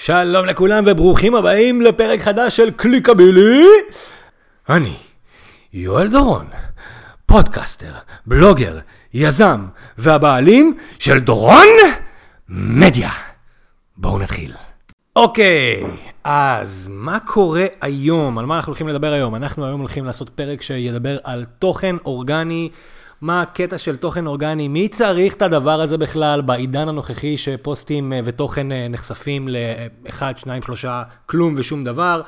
שלום לכולם וברוכים הבאים לפרק חדש של קליקבייבלי. אני, יואל דורון, פודקאסטר, בלוגר, יזם והבעלים של דורון מדיה. בואו נתחיל. אוקיי, אז מה קורה היום? על מה אנחנו הולכים לדבר היום? אנחנו היום הולכים לעשות פרק שידבר על תוכן אורגני. מה הקטע של תוכן אורגני, מי צריך את הדבר הזה בכלל בעידן הנוכחי שפוסטים אה, ותוכן אה, נחשפים לאחד, שניים, שלושה, כלום ושום דבר.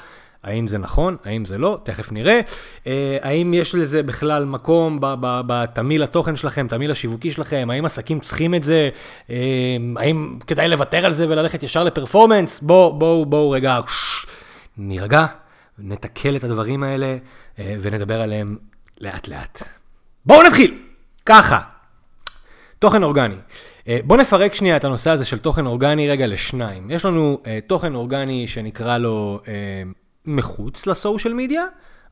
האם זה נכון? האם זה לא? תכף נראה. אה, האם יש לזה בכלל מקום בתמיל התוכן שלכם, תמיל השיווקי שלכם? האם עסקים צריכים את זה? האם כדאי לוותר על זה וללכת ישר לפרפורמנס? בואו, בואו, בואו רגע, נירגע, נתקל את הדברים האלה ונדבר עליהם לאט-לאט. בואו נתחיל! ככה, תוכן אורגני. אה, בואו נפרק שנייה את הנושא הזה של תוכן אורגני רגע לשניים. יש לנו uh, תוכן אורגני שנקרא לו uh, מחוץ ל social media,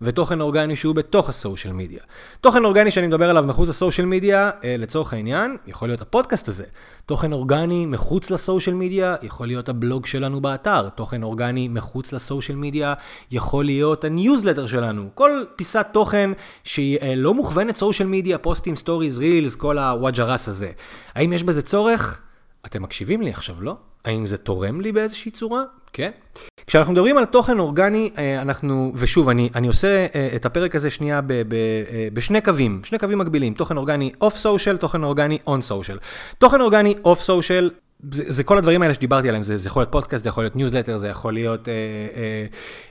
ותוכן אורגני שהוא בתוך ה social media. תוכן אורגני שאני מדבר עליו מחוץ ל social media, לצורך העניין, יכול להיות הפודקאסט הזה. תוכן אורגני מחוץ ל social media, יכול להיות הבלוג שלנו באתר. תוכן אורגני מחוץ ל social media, יכול להיות הניוזלטר שלנו. כל פיסת תוכן שהיא אה, לא מוכוונת social media, פוסטים, stories, reels, כל הוואג'רס הזה. האם יש בזה צורך? אתם מקשיבים לי עכשיו, לא? האם זה תורם לי באיזושהי צורה? כן. כשאנחנו מדברים על תוכן אורגני, אה, אנחנו, ושוב, אני, אני עושה אה, את הפרק הזה שנייה ב, ב, אה, בשני קווים, שני קווים מקבילים, תוכן אורגני off social, תוכן אורגני on social. תוכן אורגני off social, זה, זה כל הדברים האלה שדיברתי עליהם, זה, זה יכול להיות פודקאסט, זה יכול להיות ניוזלטר, זה יכול להיות אה, אה,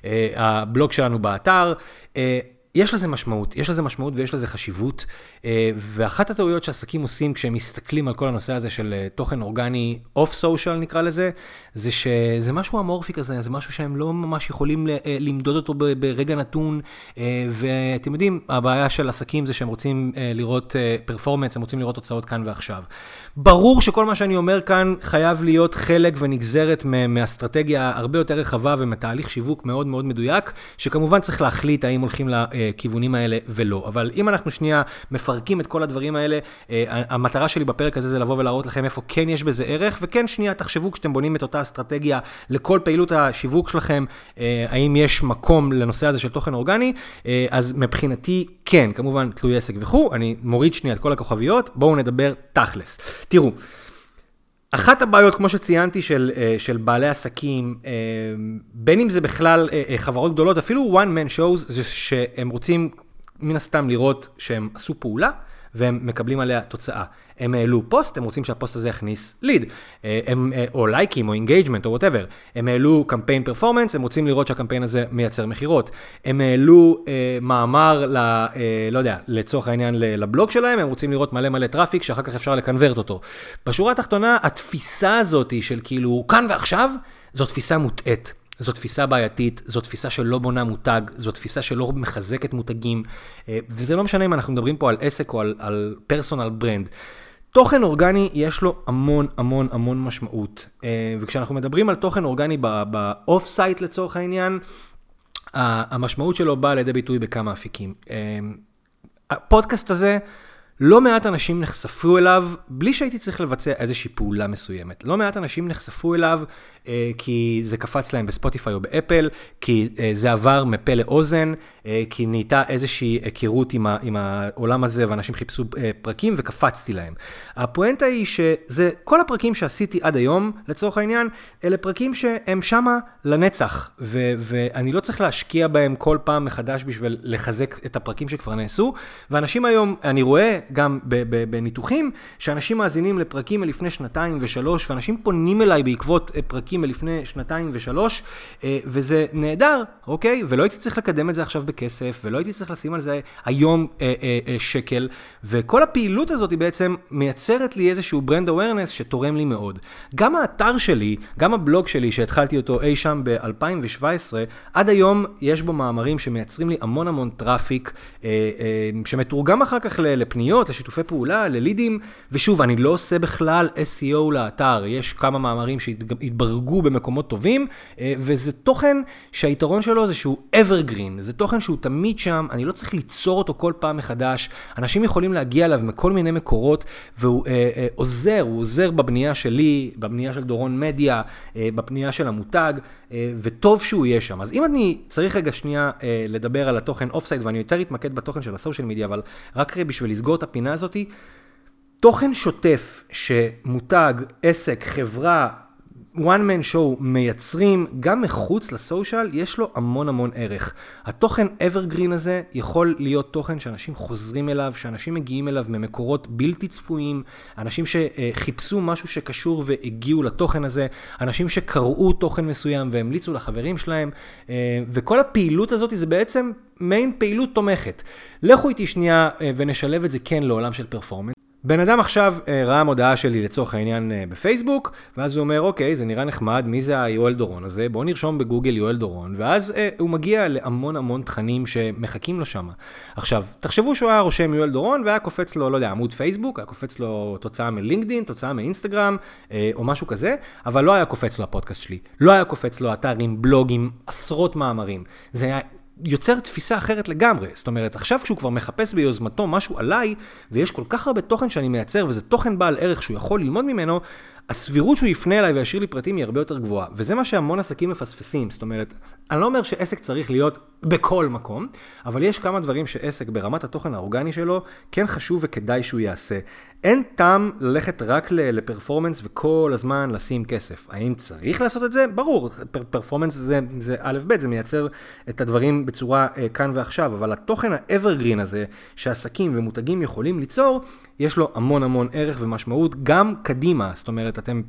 אה, הבלוג שלנו באתר. אה, יש לזה משמעות, יש לזה משמעות ויש לזה חשיבות, אה, ואחת הטעויות שעסקים עושים כשהם מסתכלים על כל הנושא הזה של אה, תוכן אורגני off social נקרא לזה, זה שזה משהו אמורפי כזה, זה משהו שהם לא ממש יכולים אה, למדוד אותו ברגע נתון, ואתם יודעים, הבעיה של עסקים זה שהם רוצים לראות פרפורמנס, הם רוצים לראות תוצאות כאן ועכשיו. ברור שכל מה שאני אומר כאן חייב להיות חלק ונגזרת מאסטרטגיה הרבה יותר רחבה ומתהליך שיווק מאוד מאוד מדויק, שכמובן צריך להחליט האם הולכים לכיוונים האלה ולא. אבל אם אנחנו שנייה מפרקים את כל הדברים האלה, אה, המטרה שלי בפרק הזה זה לבוא ולהראות לכם איפה כן יש בזה ערך, וכן שנייה תחשבו כשאתם בונים את אותה אסטרטגיה לכל פעילות השיווק שלכם, אה, האם יש מקום לנושא הזה של תוכן אורגני, אה, אז מבחינתי כן, כמובן תלוי עסק וכו', אני מוריד שנייה את כל הכוכביות, בואו נדבר תכלס. תראו, אחת הבעיות, כמו שציינתי, של, אה, של בעלי עסקים, אה, בין אם זה בכלל אה, חברות גדולות, אפילו one man shows, זה שהם רוצים מן הסתם לראות שהם עשו פעולה, והם מקבלים עליה תוצאה. הם העלו פוסט, הם רוצים שהפוסט הזה יכניס ליד, אה, אה, או לייקים, או engagement, או whatever. הם העלו קמפיין performance, הם רוצים לראות שהקמפיין הזה מייצר מכירות. הם העלו אה, מאמר, ל, אה, לא יודע, לצורך העניין לבלוג שלהם, הם רוצים לראות מלא מלא traffic, שאחר כך אפשר לקנברט אותו. בשורה התחתונה, התפיסה הזאת של כאילו, כאן ועכשיו, זו תפיסה מוטעית. זו תפיסה בעייתית, זו תפיסה שלא בונה מותג, זו תפיסה שלא מחזקת מותגים, אה, וזה לא משנה אם אנחנו מדברים פה על עסק או על personal brand. תוכן אורגני יש לו המון המון המון משמעות, אה, וכשאנחנו מדברים על תוכן אורגני ב off site לצורך העניין, המשמעות שלו באה לידי ביטוי בכמה אפיקים. אה, הפודקאסט הזה, לא מעט אנשים נחשפו אליו בלי שהייתי צריך לבצע איזושהי פעולה מסוימת. לא מעט אנשים נחשפו אליו כי זה קפץ להם בספוטיפיי או באפל, כי אה, זה עבר מפה לאוזן, אה, כי נהייתה איזושהי היכרות עם, עם העולם הזה ואנשים חיפשו אה, פרקים וקפצתי להם. הפואנטה היא שזה כל הפרקים שעשיתי עד היום, לצורך העניין, אלה פרקים שהם שמה לנצח, ו, ואני לא צריך להשקיע בהם כל פעם מחדש בשביל לחזק את הפרקים שכבר נעשו, ואנשים היום, אני רואה גם בניתוחים, שאנשים מאזינים לפרקים מלפני שנתיים ושלוש, ואנשים פונים אליי בעקבות אה, פרקים מלפני שנתיים ושלוש, אה, וזה נהדר, אוקיי? ולא הייתי צריך לקדם את זה עכשיו בכסף, ולא הייתי צריך לשים על זה היום אה, אה, שקל, וכל הפעילות הזאת היא בעצם מייצרת לי איזשהו brand awareness שתורם לי מאוד. גם האתר שלי, גם הבלוג שלי שהתחלתי אותו אי שם ב-2017, עד היום יש בו מאמרים שמייצרים לי המון המון traffic, שמתורגם אחר כך לפניות. פניות, לשיתופי פעולה, ללידים, ושוב, אני לא עושה בכלל SEO לאתר, יש כמה מאמרים שהתברגו ודורגו במקומות טובים, אה, וזה תוכן שהיתרון שלו זה שהוא evergreen, זה תוכן שהוא תמיד שם, אני לא צריך ליצור אותו כל פעם מחדש, אנשים יכולים להגיע אליו מכל מיני מקורות, והוא אה, אה, עוזר, הוא עוזר בבנייה שלי, בבנייה של דורון מדיה, אה, בבנייה של המותג, אה, וטוב שהוא יהיה שם. אז אם אני צריך רגע שנייה אה, לדבר על התוכן off site, ואני יותר אתמקד בתוכן של ה social media, אבל רק בשביל לסגור את הפינה הזאתי, תוכן שוטף שמותג, עסק, חברה, one man show מייצרים גם מחוץ לסושיאל, יש לו המון המון ערך. התוכן evergreen הזה יכול להיות תוכן שאנשים חוזרים אליו, שאנשים מגיעים אליו ממקורות בלתי צפויים, אנשים שחיפשו משהו שקשור והגיעו לתוכן הזה, אנשים שקראו תוכן מסוים והמליצו לחברים שלהם, אה, וכל הפעילות הזאת זה בעצם מעין פעילות תומכת. לכו איתי שנייה אה, ונשלב את זה כן לעולם של פרפורמנס. בן אדם עכשיו אה, ראה מודעה שלי לצורך העניין אה, בפייסבוק, ואז הוא אומר, אוקיי, זה נראה נחמד, מי זה היואל דורון הזה? בואו נרשום בגוגל יואל דורון, ואז אה, הוא מגיע להמון המון תכנים שמחכים לו שם. עכשיו, תחשבו שהוא היה רושם יואל דורון, והיה קופץ לו, לא יודע, עמוד פייסבוק, היה קופץ לו תוצאה מלינקדין, תוצאה מאינסטגרם, אה, או משהו כזה, אבל לא היה קופץ לו הפודקאסט שלי. לא היה קופץ לו אתר עם בלוגים, עשרות מאמרים. זה היה יוצר תפיסה אחרת לגמרי. זאת אומרת, עכשיו כשהוא כבר מחפש ביוזמתו משהו עליי, ויש כל כך הרבה תוכן שאני מייצר, וזה תוכן בעל ערך שהוא יכול ללמוד ממנו, הסבירות שהוא יפנה אליי וישאיר לי פרטים היא הרבה יותר גבוהה. וזה מה שהמון עסקים מפספסים. זאת אומרת, אני לא אומר שעסק צריך להיות בכל מקום, אבל יש כמה דברים שעסק ברמת התוכן האורגני שלו, כן חשוב וכדאי שהוא יעשה. אין טעם ללכת רק לפרפורמנס וכל הזמן לשים כסף. האם צריך לעשות את זה? ברור, פר, פרפורמנס זה, זה א' ב', זה מייצר את הדברים בצורה אה, כאן ועכשיו, אבל התוכן האברגרין הזה, שעסקים ומותגים יכולים ליצור, יש לו המון המון ערך ומשמעות גם קדימה. זאת אומרת, אתם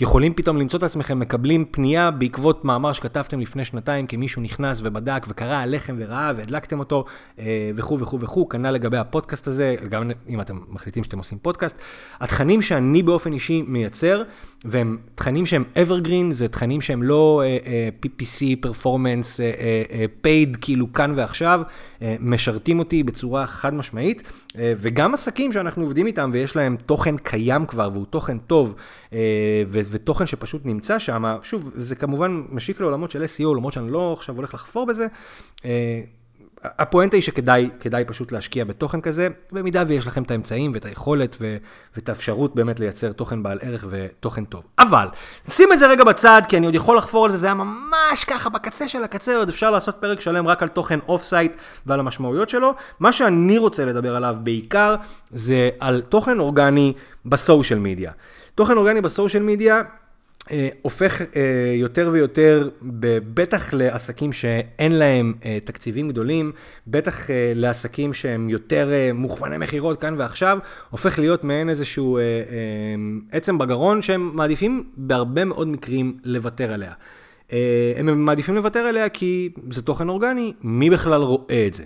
יכולים פתאום למצוא את עצמכם מקבלים פנייה בעקבות מאמר שכתבתם לפני שנתיים, כי מישהו נכנס ובדק וקרא עליכם וראה והדלקתם אותו אה, וכו' וכו' וכו', כנ"ל לגבי הפודקאסט הזה, גם אם אתם מחליטים שאתם עושים פודקאסט. התכנים שאני באופן אישי מייצר, והם תכנים שהם evergreen, זה תכנים שהם לא uh, uh, PPC, performance, uh, paid, כאילו כאן ועכשיו, משרתים אותי בצורה חד משמעית, וגם עסקים שאנחנו עובדים איתם ויש להם תוכן קיים כבר והוא תוכן טוב, ו- ותוכן שפשוט נמצא שם, שוב, זה כמובן משיק לעולמות של SEO, למרות שאני לא עכשיו הולך לחפור בזה. הפואנטה היא שכדאי פשוט להשקיע בתוכן כזה, במידה ויש לכם את האמצעים ואת היכולת ו, ואת האפשרות באמת לייצר תוכן בעל ערך ותוכן טוב. אבל, שים את זה רגע בצד, כי אני עוד יכול לחפור על זה, זה היה ממש ככה בקצה של הקצה, עוד אפשר לעשות פרק שלם רק על תוכן off-site ועל המשמעויות שלו. מה שאני רוצה לדבר עליו בעיקר, זה על תוכן אורגני בסושיאל מדיה. תוכן אורגני בסושיאל מדיה, הופך אה, יותר ויותר, בטח לעסקים שאין להם אה, תקציבים גדולים, בטח לעסקים שהם יותר מוכווני מכירות כאן ועכשיו, הופך להיות מעין איזשהו עצם בגרון שהם מעדיפים בהרבה מאוד מקרים לוותר עליה. הם מעדיפים לוותר עליה כי זה תוכן אורגני, מי בכלל רואה את זה?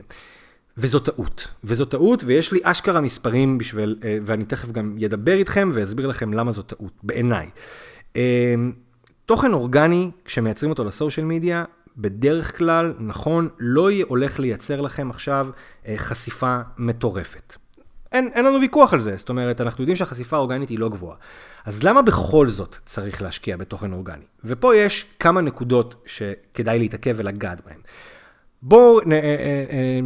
וזו טעות. וזו טעות, ויש לי אשכרה מספרים בשביל, ואני תכף גם אדבר איתכם ואסביר לכם למה זו טעות, בעיניי. אמ, תוכן אורגני, כשמייצרים אותו לסושיאל מדיה, בדרך כלל, נכון, לא הולך לייצר לכם עכשיו אה, חשיפה מטורפת. אין, אין לנו ויכוח על זה, זאת אומרת, אנחנו יודעים שהחשיפה האורגנית היא לא גבוהה. אז למה בכל זאת צריך להשקיע בתוכן אורגני? ופה יש כמה נקודות שכדאי להתעכב ולגעת בהן. בואו אה, אה,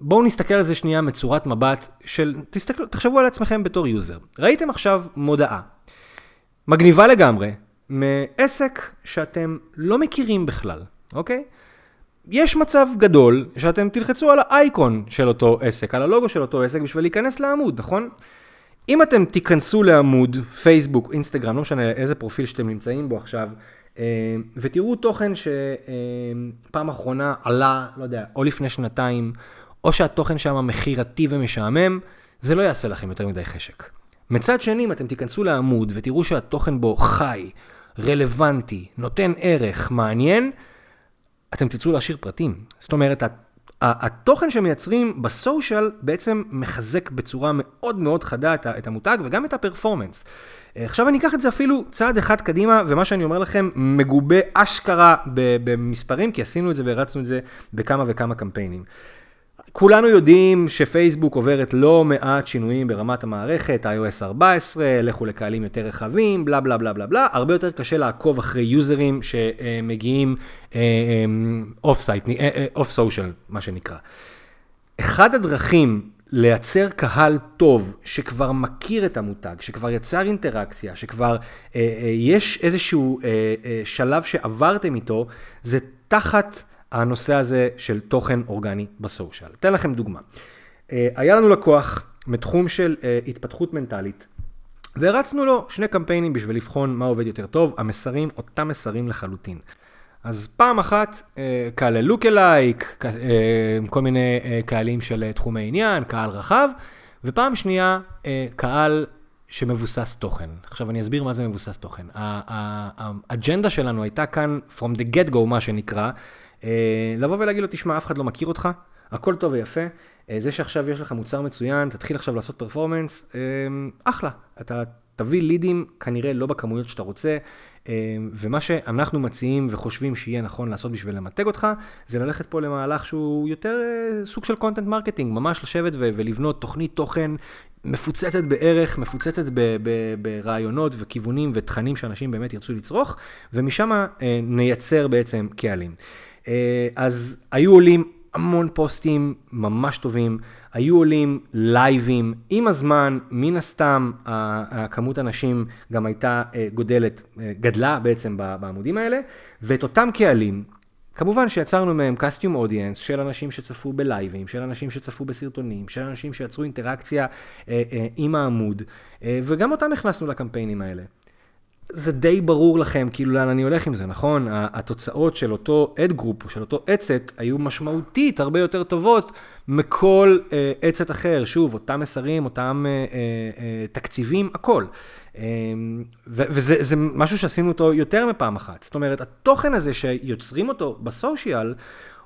בוא נסתכל על זה שנייה מצורת מבט של, תסתכלו, תחשבו על עצמכם בתור יוזר. ראיתם עכשיו מודעה מגניבה לגמרי, מעסק שאתם לא מכירים בכלל, אוקיי? יש מצב גדול שאתם תלחצו על האייקון של אותו עסק, על הלוגו של אותו עסק בשביל להיכנס לעמוד, נכון? אם אתם תיכנסו לעמוד, פייסבוק, אינסטגרם, לא משנה איזה פרופיל שאתם נמצאים בו עכשיו, אה, ותראו תוכן שפעם אחרונה עלה, לא יודע, או לפני שנתיים, או שהתוכן שם מכירתי ומשעמם, זה לא יעשה לכם יותר מדי חשק. מצד שני, אם אתם תיכנסו לעמוד ותראו שהתוכן בו חי, רלוונטי, נותן ערך, מעניין, אתם תרצו להשאיר פרטים. זאת אומרת, התוכן שמייצרים בסושיאל בעצם מחזק בצורה מאוד מאוד חדה את המותג וגם את הפרפורמנס. עכשיו אני אקח את זה אפילו צעד אחד קדימה, ומה שאני אומר לכם מגובה אשכרה במספרים, כי עשינו את זה והרצנו את זה בכמה וכמה קמפיינים. כולנו יודעים שפייסבוק עוברת לא מעט שינויים ברמת המערכת, iOS 14, לכו לקהלים יותר רחבים, בלה בלה בלה בלה בלה, הרבה יותר קשה לעקוב אחרי יוזרים שמגיעים off-site, off-social, מה שנקרא. אחד הדרכים לייצר קהל טוב, שכבר מכיר את המותג, שכבר יצר אינטראקציה, שכבר אה, אה, יש איזשהו אה, אה, שלב שעברתם איתו, זה תחת הנושא הזה של תוכן אורגני בסושיאל. אתן לכם דוגמה. אה, היה לנו לקוח מתחום של אה, התפתחות מנטלית, והרצנו לו שני קמפיינים בשביל לבחון מה עובד יותר טוב, המסרים אותם מסרים לחלוטין. אז פעם אחת אה, קהל לוק אלייק, כל מיני קהלים של תחומי עניין, קהל רחב, ופעם שנייה קהל שמבוסס תוכן. עכשיו אני אסביר מה זה מבוסס תוכן. האג'נדה שלנו הייתה כאן, From the get go מה שנקרא, לבוא ולהגיד לו, תשמע, אף אחד לא מכיר אותך, הכל טוב ויפה, אה, זה שעכשיו יש לך מוצר מצוין, תתחיל עכשיו לעשות פרפורמנס, אה, אחלה. אתה תביא לידים כנראה לא בכמויות שאתה רוצה, ומה שאנחנו מציעים וחושבים שיהיה נכון לעשות בשביל למתג אותך, זה ללכת פה למהלך שהוא יותר סוג של content marketing, ממש לשבת ולבנות תוכנית תוכן מפוצצת בערך, מפוצצת ברעיונות וכיוונים ותכנים שאנשים באמת ירצו לצרוך, ומשם נייצר בעצם קהלים. אה, אז היו עולים המון פוסטים ממש טובים, היו עולים לייבים, עם הזמן, מן הסתם, הכמות הנשים גם הייתה אה, גודלת, אה, גדלה בעצם בעמודים האלה, ואת אותם קהלים, כמובן שיצרנו מהם custom audience של אנשים שצפו בלייבים, של אנשים שצפו בסרטונים, של אנשים שיצרו אינטראקציה אה, אה, עם העמוד, אה, וגם אותם הכנסנו לקמפיינים האלה. זה די ברור לכם כאילו לאן אני הולך עם זה, נכון? התוצאות של אותו ad group, של אותו ad set, היו משמעותית הרבה יותר טובות מכל אה, ad set אחר. שוב, אותם מסרים, אותם אה, אה, אה, תקציבים, הכל. אה, וזה משהו שעשינו אותו יותר מפעם אחת. זאת אומרת, התוכן הזה שיוצרים אותו בסושיאל,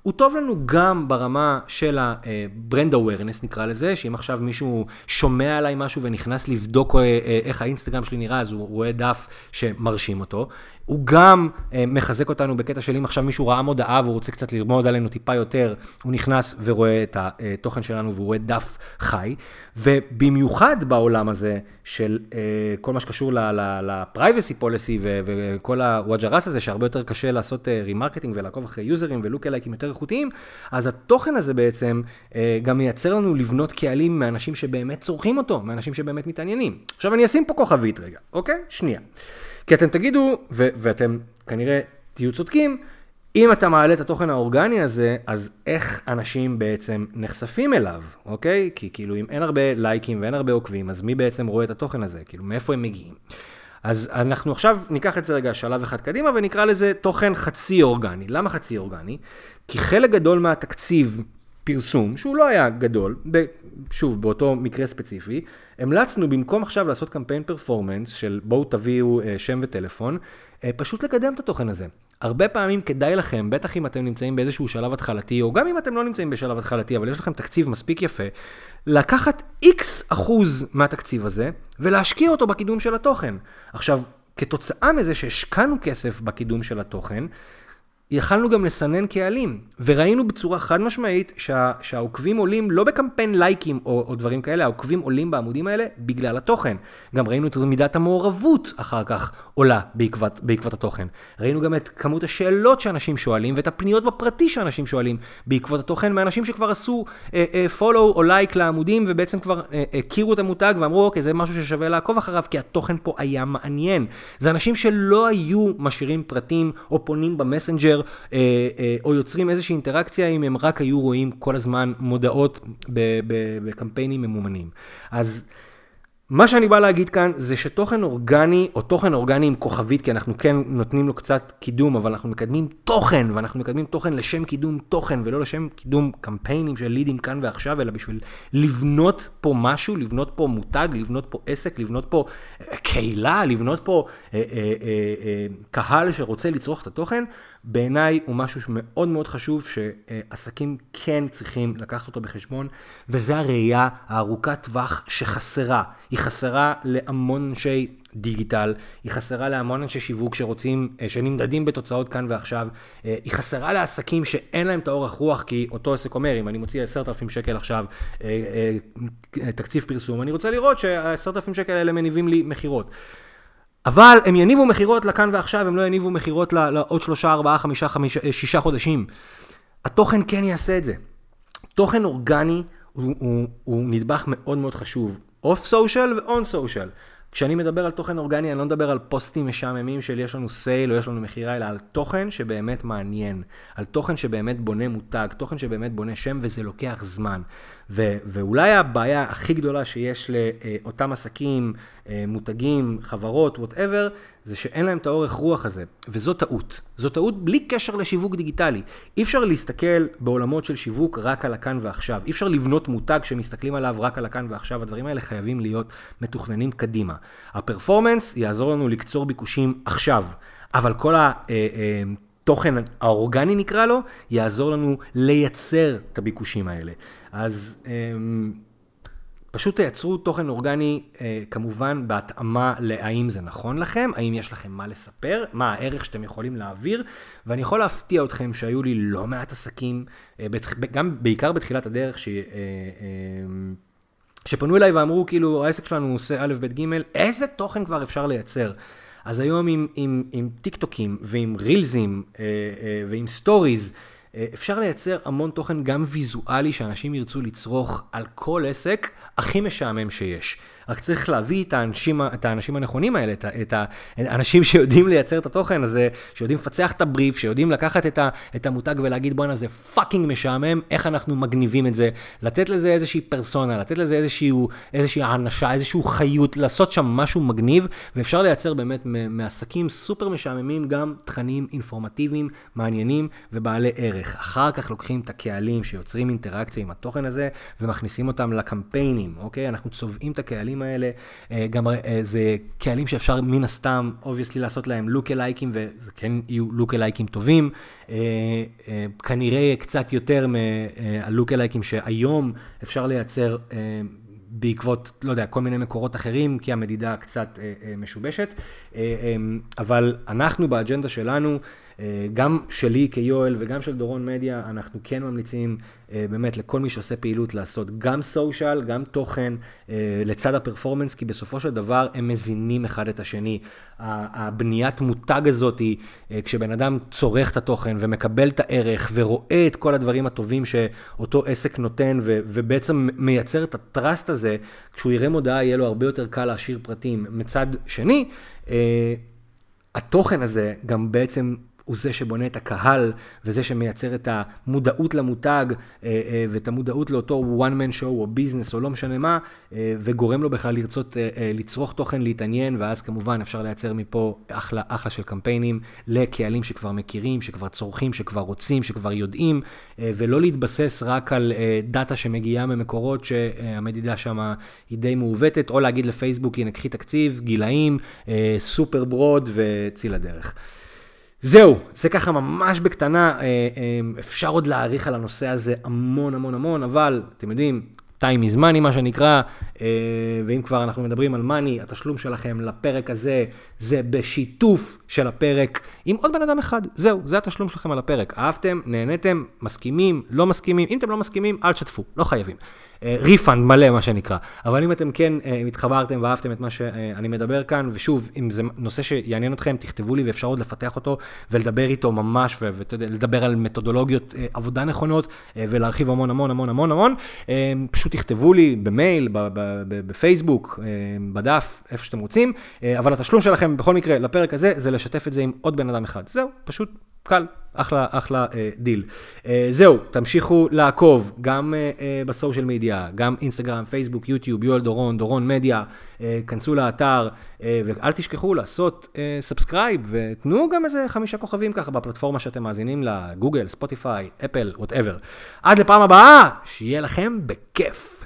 הוא טוב לנו גם ברמה של ה-brand awareness נקרא לזה, שאם עכשיו מישהו שומע עליי משהו ונכנס לבדוק אה, אה, איך האינסטגרם שלי נראה, אז הוא רואה דף שמרשים אותו. הוא גם אה, מחזק אותנו בקטע של אם עכשיו מישהו ראה מודעה והוא רוצה קצת ללמוד עלינו טיפה יותר, הוא נכנס ורואה את התוכן שלנו והוא רואה דף חי. ובמיוחד בעולם הזה של אה, כל מה שקשור ל-privacy policy וכל הוואג'ראס הזה, שהרבה יותר קשה לעשות remarketing אה, ולעקוב אחרי יוזרים ו lookalike ים יותר איכותיים, אז התוכן הזה בעצם גם מייצר לנו לבנות קהלים מאנשים שבאמת צורכים אותו, מאנשים שבאמת מתעניינים. עכשיו אני אשים פה כוכבית רגע, אוקיי? שנייה. כי אתם תגידו, ו- ואתם כנראה תהיו צודקים, אם אתה מעלה את התוכן האורגני הזה, אז איך אנשים בעצם נחשפים אליו, אוקיי? כי כאילו אם אין הרבה לייקים ואין הרבה עוקבים, אז מי בעצם רואה את התוכן הזה? כאילו, מאיפה הם מגיעים? אז אנחנו עכשיו ניקח את זה רגע שלב אחד קדימה ונקרא לזה תוכן חצי אורגני. למה חצי אורגני? כי חלק גדול מהתקציב פרסום, שהוא לא היה גדול, שוב, באותו מקרה ספציפי, המלצנו במקום עכשיו לעשות קמפיין פרפורמנס של בואו תביאו אה, שם וטלפון, פשוט לקדם את התוכן הזה. הרבה פעמים כדאי לכם, בטח אם אתם נמצאים באיזשהו שלב התחלתי, או גם אם אתם לא נמצאים בשלב התחלתי, אבל יש לכם תקציב מספיק יפה, לקחת איקס אחוז מהתקציב הזה, ולהשקיע אותו בקידום של התוכן. עכשיו, כתוצאה מזה שהשקענו כסף בקידום של התוכן, יכלנו גם לסנן קהלים, וראינו בצורה חד משמעית שה, שהעוקבים עולים לא בקמפיין לייקים או, או דברים כאלה, העוקבים עולים בעמודים האלה בגלל התוכן. גם ראינו את מידת המעורבות אחר כך עולה בעקבות, בעקבות התוכן. ראינו גם את כמות השאלות שאנשים שואלים ואת הפניות בפרטי שאנשים שואלים בעקבות התוכן מאנשים שכבר עשו אה, אה, follow או לייק לעמודים ובעצם כבר אה, הכירו את המותג ואמרו אוקיי זה משהו ששווה לעקוב אחריו כי התוכן פה היה מעניין. זה אנשים שלא היו משאירים פרטים או פונים במסנג'ר אה, אה, או יוצרים איזושהי אינטראקציה אם הם רק היו רואים כל הזמן מודעות בקמפיינים ממומנים. אז... מה שאני בא להגיד כאן זה שתוכן אורגני, או תוכן אורגני עם כוכבית, כי אנחנו כן נותנים לו קצת קידום, אבל אנחנו מקדמים תוכן, ואנחנו מקדמים תוכן לשם קידום תוכן, ולא לשם קידום קמפיינים של לידים כאן ועכשיו, אלא בשביל לבנות פה משהו, לבנות פה מותג, לבנות פה עסק, לבנות פה אה, קהילה, לבנות פה אה, אה, אה, אה, קהל שרוצה לצרוך את התוכן. בעיניי הוא משהו שמאוד מאוד חשוב, שעסקים כן צריכים לקחת אותו בחשבון, וזה הראייה הארוכת טווח שחסרה. היא חסרה להמון אנשי דיגיטל, היא חסרה להמון אנשי שיווק שרוצים, אה, שנמדדים בתוצאות כאן ועכשיו, אה, היא חסרה לעסקים שאין להם את האורך רוח, כי אותו עסק אומר, אם אני מוציא 10,000 שקל עכשיו אה, תקציב פרסום, אני רוצה לראות שה-10,000 שקל האלה מניבים לי מכירות. אבל הם יניבו מכירות לכאן ועכשיו, הם לא יניבו מכירות לעוד שלושה, ארבעה, חמישה, חמישה, שישה חודשים. התוכן כן יעשה את זה. תוכן אורגני הוא, הוא, הוא נדבך מאוד מאוד חשוב. off-social ו on-social. כשאני מדבר על תוכן אורגני, אני לא מדבר על פוסטים משעממים של יש לנו sale או יש לנו מכירה, אלא על תוכן שבאמת מעניין, על תוכן שבאמת בונה מותג, תוכן שבאמת בונה שם, וזה לוקח זמן. ו- ואולי הבעיה הכי גדולה שיש לאותם עסקים, אה, מותגים, חברות, whatever, זה שאין להם את האורך רוח הזה, וזו טעות. זו טעות בלי קשר לשיווק דיגיטלי. אי אפשר להסתכל בעולמות של שיווק רק על הכאן ועכשיו. אי אפשר לבנות מותג שמסתכלים עליו רק על הכאן ועכשיו. הדברים האלה חייבים להיות מתוכננים קדימה. ה performance יעזור לנו לקצור ביקושים עכשיו, אבל כל ה... אה, אה, תוכן האורגני נקרא לו, יעזור לנו לייצר את הביקושים האלה. אז אמ, פשוט תייצרו תוכן אורגני, אה, כמובן, בהתאמה להאם זה נכון לכם, האם יש לכם מה לספר, מה הערך שאתם יכולים להעביר, ואני יכול להפתיע אתכם שהיו לי לא מעט עסקים, אה, גם בעיקר בתחילת הדרך, ש... אה, שפנו אליי ואמרו, כאילו, העסק שלנו עושה א', ב', ג', איזה תוכן כבר אפשר לייצר? אז היום עם, עם, עם טיק טוקים ועם רילזים ועם סטוריז, אפשר לייצר המון תוכן גם ויזואלי שאנשים ירצו לצרוך על כל עסק הכי משעמם שיש. רק צריך להביא את האנשים, את האנשים הנכונים האלה, את, את האנשים שיודעים לייצר את התוכן הזה, שיודעים לפצח את הבריף, שיודעים לקחת את, ה, את המותג ולהגיד בואנה זה fucking משעמם, איך אנחנו מגניבים את זה, לתת לזה איזושהי פרסונה, לתת לזה איזשהו, איזושהי האנשה, איזשהו חיות, לעשות שם משהו מגניב, ואפשר לייצר באמת מעסקים סופר משעממים גם תכנים אינפורמטיביים, מעניינים ובעלי ערך. אחר כך לוקחים את הקהלים שיוצרים אינטראקציה עם התוכן הזה ומכניסים אותם לקמפיינים, אוקיי? אנחנו צובעים את הקהלים האלה. אה, גם אה, זה קהלים שאפשר מן הסתם, obviously, לעשות להם lookalike ים, וזה כן יהיו lookalike ים טובים. אה, כנראה קצת יותר מהלוק-אלייקים שהיום אפשר לייצר. בעקבות, לא יודע, כל מיני מקורות אחרים, כי המדידה קצת משובשת. אבל אנחנו באג'נדה שלנו, גם שלי כיואל וגם של דורון מדיה, אנחנו כן ממליצים אה, באמת לכל מי שעושה פעילות לעשות גם סושיאל, גם תוכן, אה, לצד הפרפורמנס, כי בסופו של דבר הם מזינים אחד את השני. הבניית מותג הזאת, כשבן אדם צורך את התוכן ומקבל את הערך ורואה את כל הדברים הטובים שאותו עסק נותן ובעצם מייצר את הטראסט הזה, כשהוא יראה מודעה יהיה לו הרבה יותר קל להשאיר פרטים. מצד שני, התוכן הזה גם בעצם הוא זה שבונה את הקהל, וזה שמייצר את המודעות למותג, אה, אה, ואת המודעות לאותו one man show או ביזנס או לא משנה מה, אה, וגורם לו בכלל לרצות לצרוך תוכן, להתעניין, ואז כמובן אפשר לייצר מפה אחלה, אחלה של קמפיינים לקהלים שכבר מכירים, שכבר צורכים, שכבר רוצים, שכבר יודעים, ולא להתבסס רק על דאטה שמגיעה ממקורות שהמדידה שם היא די מעוותת, או להגיד לפייסבוק, הנה קחי תקציב, גילאים, סופר ברוד וציל הדרך. זהו, זה ככה ממש בקטנה, אה, אה, אפשר עוד להעריך על הנושא הזה המון המון המון, אבל אתם יודעים, time is money מה שנקרא, אה, ואם כבר אנחנו מדברים על money, התשלום שלכם לפרק הזה זה בשיתוף של הפרק עם עוד בן אדם אחד. זהו, זה התשלום שלכם על הפרק. אהבתם, נהניתם, מסכימים, לא מסכימים. אם אתם לא מסכימים, אל תשתפו, לא חייבים. ריפאנד מלא, מה שנקרא. אבל אם אתם כן אם התחברתם ואהבתם את מה שאני מדבר כאן, ושוב, אם זה נושא שיעניין אתכם, תכתבו לי ואפשר עוד לפתח אותו ולדבר איתו ממש, ולדבר על מתודולוגיות עבודה נכונות, ולהרחיב המון המון המון המון המון. פשוט תכתבו לי במייל, בפייסבוק, בדף, איפה שאתם רוצים, אבל התשלום שלכם בכל מקרה לפרק הזה, זה לשתף את זה עם עוד בן אדם אחד. זהו, פשוט קל, אחלה, אחלה אה, דיל. אה, זהו, תמשיכו לעקוב, גם אה, אה, ב social media, גם אינסטגרם, פייסבוק, יוטיוב, יואל דורון, דורון מדיה, אה, כנסו לאתר, אה, ואל תשכחו לעשות אה, subscribe, ותנו גם איזה חמישה כוכבים ככה בפלטפורמה שאתם מאזינים לה, גוגל, ספוטיפיי, אפל, whatever. עד לפעם הבאה, שיהיה לכם בכיף.